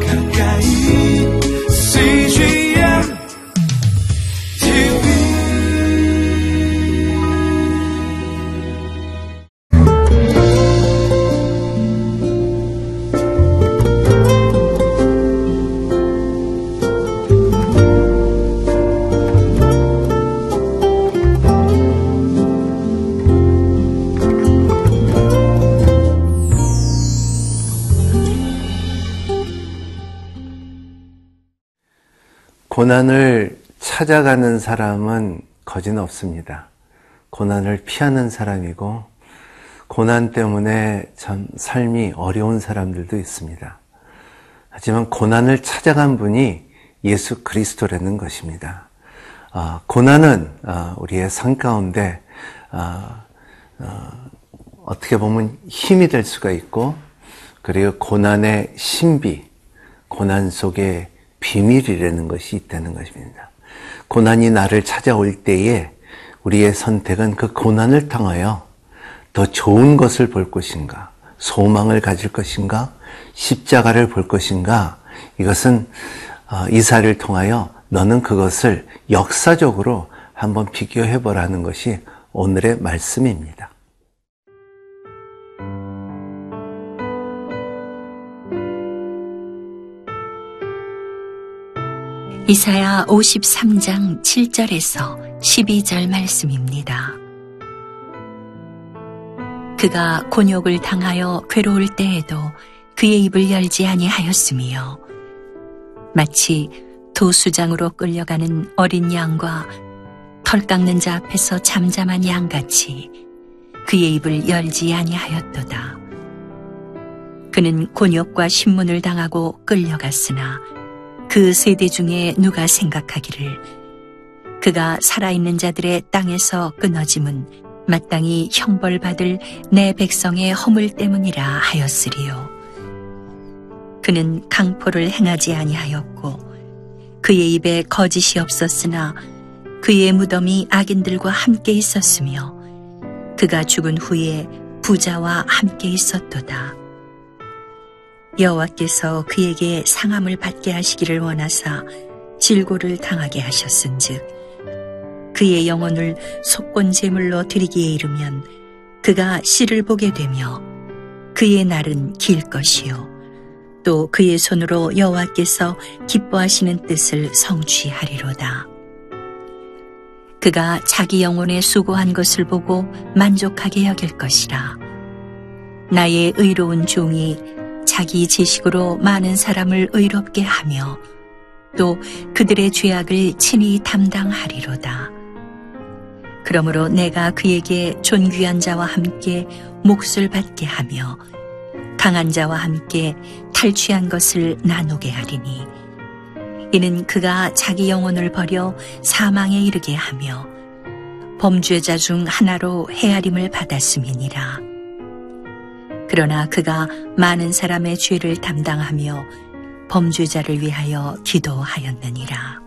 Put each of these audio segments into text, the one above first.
가까 고난을 찾아가는 사람은 거진 없습니다. 고난을 피하는 사람이고, 고난 때문에 참 삶이 어려운 사람들도 있습니다. 하지만 고난을 찾아간 분이 예수 그리스도라는 것입니다. 아, 고난은 아, 우리의 삶 가운데 아, 어떻게 보면 힘이 될 수가 있고, 그리고 고난의 신비, 고난 속에 비밀이라는 것이 있다는 것입니다. 고난이 나를 찾아올 때에 우리의 선택은 그 고난을 통하여 더 좋은 것을 볼 것인가, 소망을 가질 것인가, 십자가를 볼 것인가, 이것은 어, 이사를 통하여 너는 그것을 역사적으로 한번 비교해 보라는 것이 오늘의 말씀입니다. 이사야 53장 7절에서 12절 말씀입니다. 그가 곤욕을 당하여 괴로울 때에도 그의 입을 열지 아니하였으며 마치 도수장으로 끌려가는 어린 양과 털 깎는 자 앞에서 잠잠한 양같이 그의 입을 열지 아니하였도다. 그는 곤욕과 신문을 당하고 끌려갔으나 그 세대 중에 누가 생각하기를 그가 살아있는 자들의 땅에서 끊어짐은 마땅히 형벌받을 내 백성의 허물 때문이라 하였으리요. 그는 강포를 행하지 아니하였고 그의 입에 거짓이 없었으나 그의 무덤이 악인들과 함께 있었으며 그가 죽은 후에 부자와 함께 있었도다. 여호와께서 그에게 상함을 받게 하시기를 원하사 질고를 당하게 하셨은즉 그의 영혼을 속권 제물로 드리기에 이르면 그가 씨를 보게 되며 그의 날은 길 것이요 또 그의 손으로 여호와께서 기뻐하시는 뜻을 성취하리로다. 그가 자기 영혼에 수고한 것을 보고 만족하게 여길 것이라. 나의 의로운 종이 자기 지식으로 많은 사람을 의롭게 하며 또 그들의 죄악을 친히 담당하리로다. 그러므로 내가 그에게 존귀한 자와 함께 몫을 받게 하며 강한 자와 함께 탈취한 것을 나누게 하리니 이는 그가 자기 영혼을 버려 사망에 이르게 하며 범죄자 중 하나로 헤아림을 받았음이니라. 그러나 그가 많은 사람의 죄를 담당하며 범죄자를 위하여 기도하였느니라.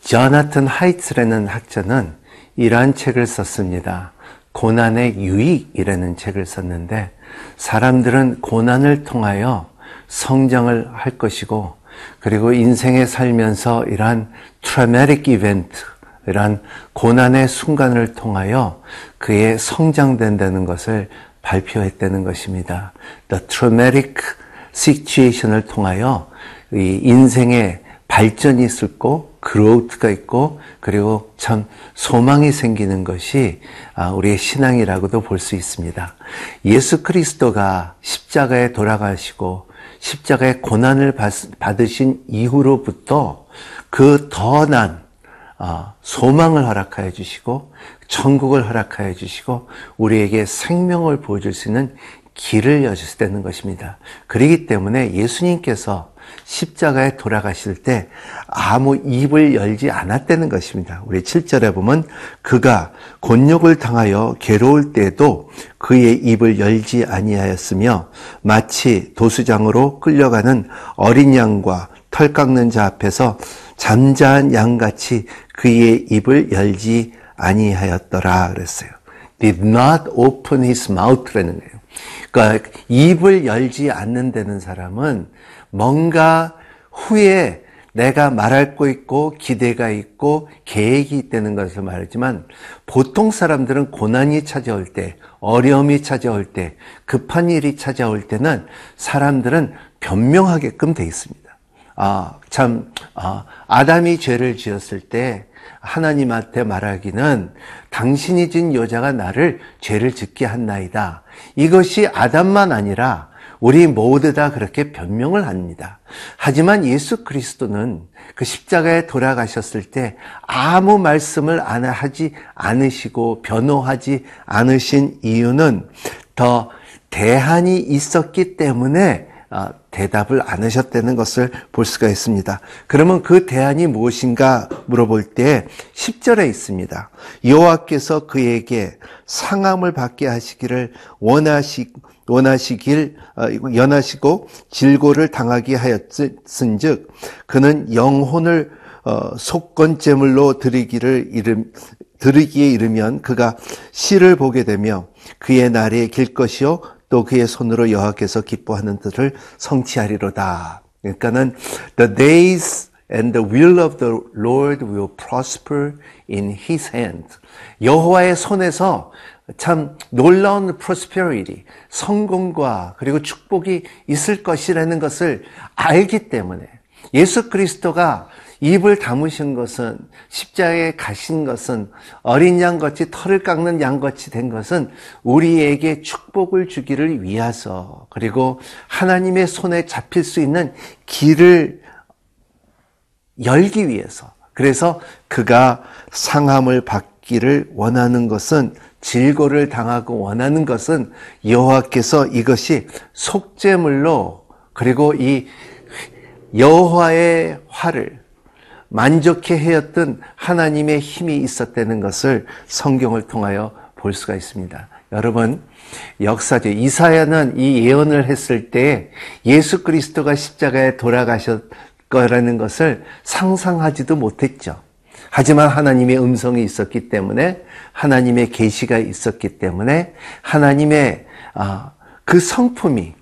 저나튼 하이츠라는 학자는 이러한 책을 썼습니다. 고난의 유익이라는 책을 썼는데 사람들은 고난을 통하여 성장을 할 것이고 그리고 인생에 살면서 이러한 traumatic event 이러한 고난의 순간을 통하여 그의 성장된다는 것을 발표했다는 것입니다. The traumatic situation을 통하여 이 인생의 발전이 있을 그 growth가 있고 그리고 참 소망이 생기는 것이 아, 우리의 신앙이라고도 볼 수 있습니다. 예수 그리스도가 십자가에 돌아가시고 십자가의 고난을 받으신 이후로부터 그 더난 아, 소망을 허락하여 주시고 천국을 허락하여 주시고 우리에게 생명을 보여줄 수 있는 길을 여주시다는 것입니다. 그렇기 때문에 예수님께서 십자가에 돌아가실 때 아무 입을 열지 않았다는 것입니다. 우리 7절에 보면 그가 곤욕을 당하여 괴로울 때도 그의 입을 열지 아니하였으며 마치 도수장으로 끌려가는 어린 양과 털 깎는 자 앞에서 잠자한 양같이 그의 입을 열지 아니하였더라 그랬어요. did not open his mouth라는 거예요. 그러니까 입을 열지 않는다는 사람은 뭔가 후에 내가 말할 거 있고 기대가 있고 계획이 있다는 것을 말하지만 보통 사람들은 고난이 찾아올 때, 어려움이 찾아올 때, 급한 일이 찾아올 때는 사람들은 변명하게끔 돼 있습니다. 아, 참, 아, 아담이 죄를 지었을 때 하나님한테 말하기는 당신이 진 여자가 나를 죄를 짓게 한나이다. 이것이 아담만 아니라 우리 모두 다 그렇게 변명을 합니다. 하지만 예수 그리스도는 그 십자가에 돌아가셨을 때 아무 말씀을 안 하지 않으시고 변호하지 않으신 이유는 더 대한이 있었기 때문에 아, 대답을 안 하셨다는 것을 볼 수가 있습니다. 그러면 그 대안이 무엇인가 물어볼 때 10절에 있습니다. 여호와께서 그에게 상함을 받게 하시기를 원하시 원하시길 어, 연하시고 질고를 당하게 하였은즉 그는 영혼을 어, 속건제물로 드리기를 이름 드리기에 이르면 그가 씨를 보게 되며 그의 날에 길 것이요 또 그의 손으로 여호와께서 기뻐하는 뜻을 성취하리로다. 그러니까는 the days and the will of the Lord will prosper in his hand. 여호와의 손에서 참 놀라운 prosperity, 성공과 그리고 축복이 있을 것이라는 것을 알기 때문에 예수 그리스도가 입을 다무신 것은 십자가에 가신 것은 어린 양같이 털을 깎는 양같이 된 것은 우리에게 축복을 주기를 위해서 그리고 하나님의 손에 잡힐 수 있는 길을 열기 위해서. 그래서 그가 상함을 받기를 원하는 것은 질고를 당하고 원하는 것은 여호와께서 이것이 속죄물로 그리고 이 여호와의 화를 만족해 해였던 하나님의 힘이 있었다는 것을 성경을 통하여 볼 수가 있습니다. 여러분, 역사죠. 이사야는 이 예언을 했을 때 예수 그리스도가 십자가에 돌아가셨 거라는 것을 상상하지도 못했죠. 하지만 하나님의 음성이 있었기 때문에 하나님의 계시가 있었기 때문에 하나님의 아, 그 성품이 아,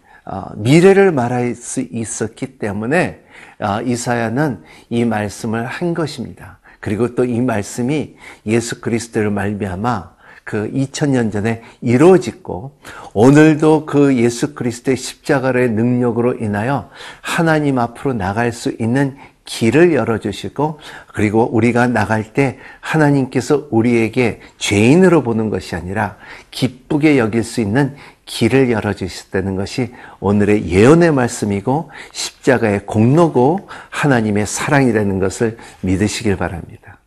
미래를 말할 수 있었기 때문에 아, 이사야는 이 말씀을 한 것입니다. 그리고 또 이 말씀이 예수 그리스도를 말미암아 그 2000년 전에 이루어졌고 오늘도 그 예수 그리스도의 십자가의 능력으로 인하여 하나님 앞으로 나갈 수 있는 길을 열어주시고 그리고 우리가 나갈 때 하나님께서 우리에게 죄인으로 보는 것이 아니라 기쁘게 여길 수 있는 길을 열어주셨다는 것이 오늘의 예언의 말씀이고 십자가의 공로고 하나님의 사랑이라는 것을 믿으시길 바랍니다.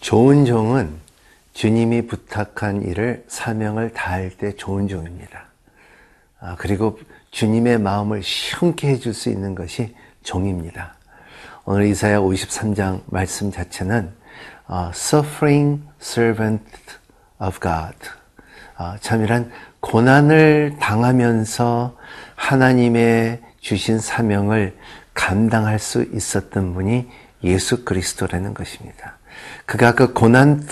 좋은 종은 주님이 부탁한 일을 사명을 다할 때 좋은 종입니다. 아, 그리고 주님의 마음을 시원케 해줄 수 있는 것이 종입니다. 오늘 이사야 53장 말씀 자체는 uh, suffering servant of God. 아, 참 이란 고난을 당하면서 하나님의 주신 사명을 감당할 수 있었던 분이 예수 그리스도라는 것입니다. 그가 그 고난,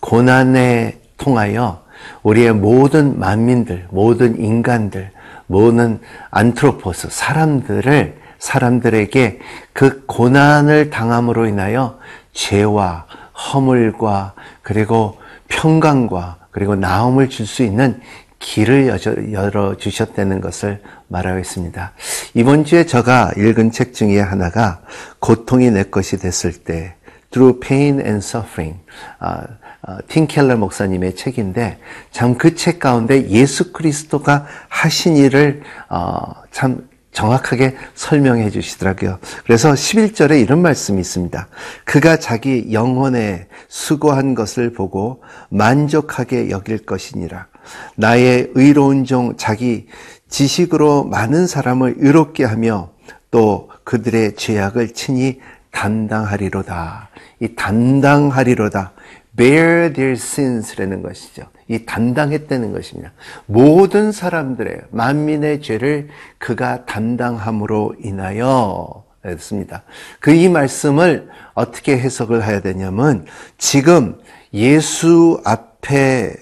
고난에 통하여 우리의 모든 만민들, 모든 인간들, 모든 안트로포스, 사람들을, 사람들에게 그 고난을 당함으로 인하여 죄와 허물과 그리고 평강과 그리고 나음을 줄 수 있는 길을 열어 주셨다는 것을 말하고 있습니다. 이번 주에 제가 읽은 책 중에 하나가 고통이 내 것이 됐을 때 Through Pain and Suffering. 아, 어, 팀 켈러 목사님의 책인데 참 그 책 가운데 예수 그리스도가 하신 일을 어, 참 정확하게 설명해 주시더라고요. 그래서 11절에 이런 말씀이 있습니다. 그가 자기 영혼에 수고한 것을 보고 만족하게 여길 것이니라. 나의 의로운 종 자기 지식으로 많은 사람을 의롭게 하며 또 그들의 죄악을 친히 담당하리로다. 이 담당하리로다. Bear their sins라는 것이죠. 이 담당했다는 것입니다. 모든 사람들의 만민의 죄를 그가 담당함으로 인하여 했습니다. 그 이 말씀을 어떻게 해석을 해야 되냐면 지금 예수 앞에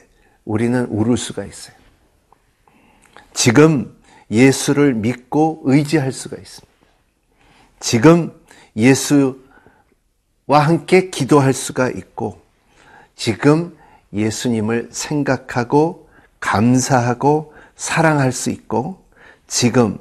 우리는 울을 수가 있어요. 지금 예수를 믿고 의지할 수가 있습니다. 지금 예수와 함께 기도할 수가 있고, 지금 예수님을 생각하고, 감사하고, 사랑할 수 있고, 지금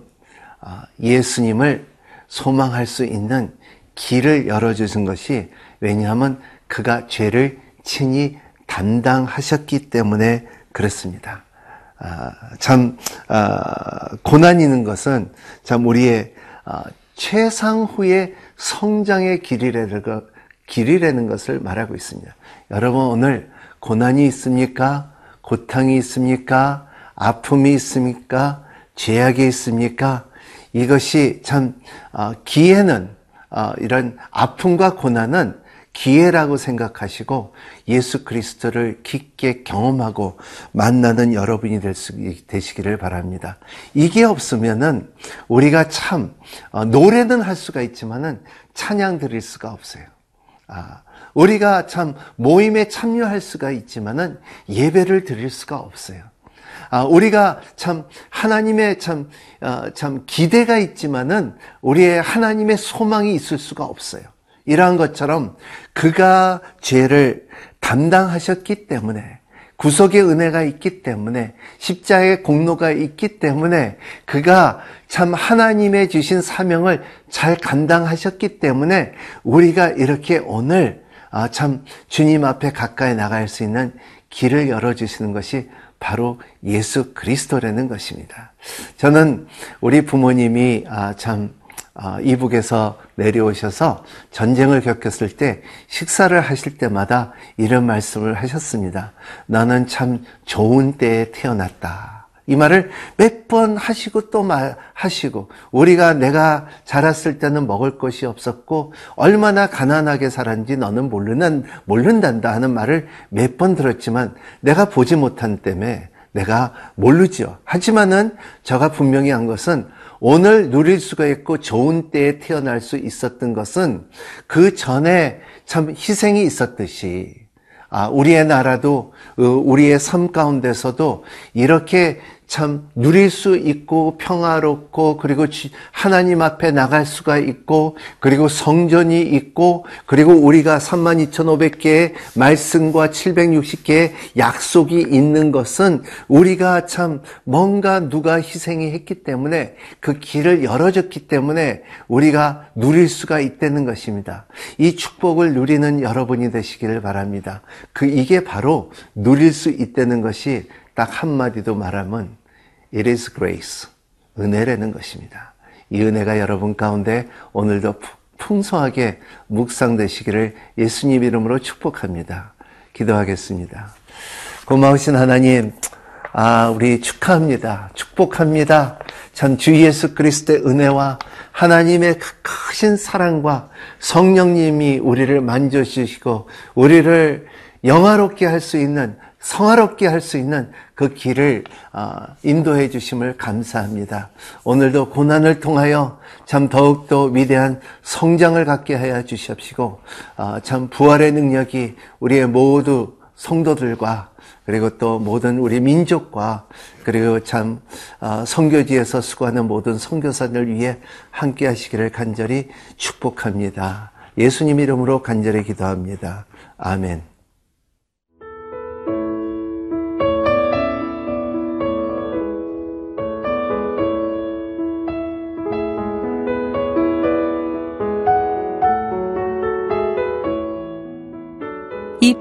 아, 예수님을 소망할 수 있는 길을 열어주신 것이 왜냐하면 그가 죄를 친히 담당하셨기 때문에 그렇습니다. 아, 참 아, 고난 있는 것은 참 우리의 아, 최상 후의 성장의 길이라는, 것, 길이라는 것을 말하고 있습니다. 여러분 오늘 고난이 있습니까? 고통이 있습니까? 아픔이 있습니까? 죄악이 있습니까? 이것이 참 어, 기회는 어, 이런 아픔과 고난은 기회라고 생각하시고 예수 그리스도를 깊게 경험하고 만나는 여러분이 될 수, 되시기를 바랍니다. 이게 없으면은 우리가 참 어, 노래는 할 수가 있지만은 찬양 드릴 수가 없어요. 아, 우리가 참 모임에 참여할 수가 있지만은 예배를 드릴 수가 없어요. 아, 우리가 참 하나님의 참, 어, 참 기대가 있지만은 우리의 하나님의 소망이 있을 수가 없어요. 이러한 것처럼 그가 죄를 담당하셨기 때문에 구속의 은혜가 있기 때문에 십자의 공로가 있기 때문에 그가 참 하나님의 주신 사명을 잘 감당하셨기 때문에 우리가 이렇게 오늘 아, 참 주님 앞에 가까이 나갈 수 있는 길을 열어주시는 것이 바로 예수 그리스도라는 것입니다. 저는 우리 부모님이 아, 참 아, 이북에서 내려오셔서 전쟁을 겪었을 때 식사를 하실 때마다 이런 말씀을 하셨습니다. 나는 참 좋은 때에 태어났다. 이 말을 몇 번 하시고 또 말 하시고 우리가 내가 자랐을 때는 먹을 것이 없었고 얼마나 가난하게 살았는지 너는 모르는 모른단다 하는 말을 몇 번 들었지만 내가 보지 못한 때문에 내가 모르죠. 하지만은 저가 분명히 한 것은 오늘 누릴 수가 있고 좋은 때에 태어날 수 있었던 것은 그 전에 참 희생이 있었듯이 아, 우리의 나라도 어, 우리의 삶 가운데서도 이렇게 참 누릴 수 있고 평화롭고 그리고 하나님 앞에 나갈 수가 있고 그리고 성전이 있고 그리고 우리가 32,500개의 말씀과 760개의 약속이 있는 것은 우리가 참 뭔가 누가 희생이 했기 때문에 그 길을 열어줬기 때문에 우리가 누릴 수가 있다는 것입니다. 이 축복을 누리는 여러분이 되시기를 바랍니다. 그 이게 바로 누릴 수 있다는 것이 딱 한마디도 말하면 It is grace. 은혜라는 것입니다. 이 은혜가 여러분 가운데 오늘도 풍성하게 묵상되시기를 예수님 이름으로 축복합니다. 기도하겠습니다. 고마우신 하나님, 아, 우리 축하합니다. 축복합니다. 참 주 예수 그리스도의 은혜와 하나님의 그 크신 사랑과 성령님이 우리를 만져주시고 우리를 영화롭게 할 수 있는 성화롭게 할 수 있는 그 길을 아, 인도해 주심을 감사합니다. 오늘도 고난을 통하여 참 더욱더 위대한 성장을 갖게 하여 주시옵시고 아, 참 부활의 능력이 우리의 모두 성도들과 그리고 또 모든 우리 민족과 그리고 참 아, 성교지에서 수고하는 모든 성교사들 위해 함께 하시기를 간절히 축복합니다. 예수님 이름으로 간절히 기도합니다. 아멘.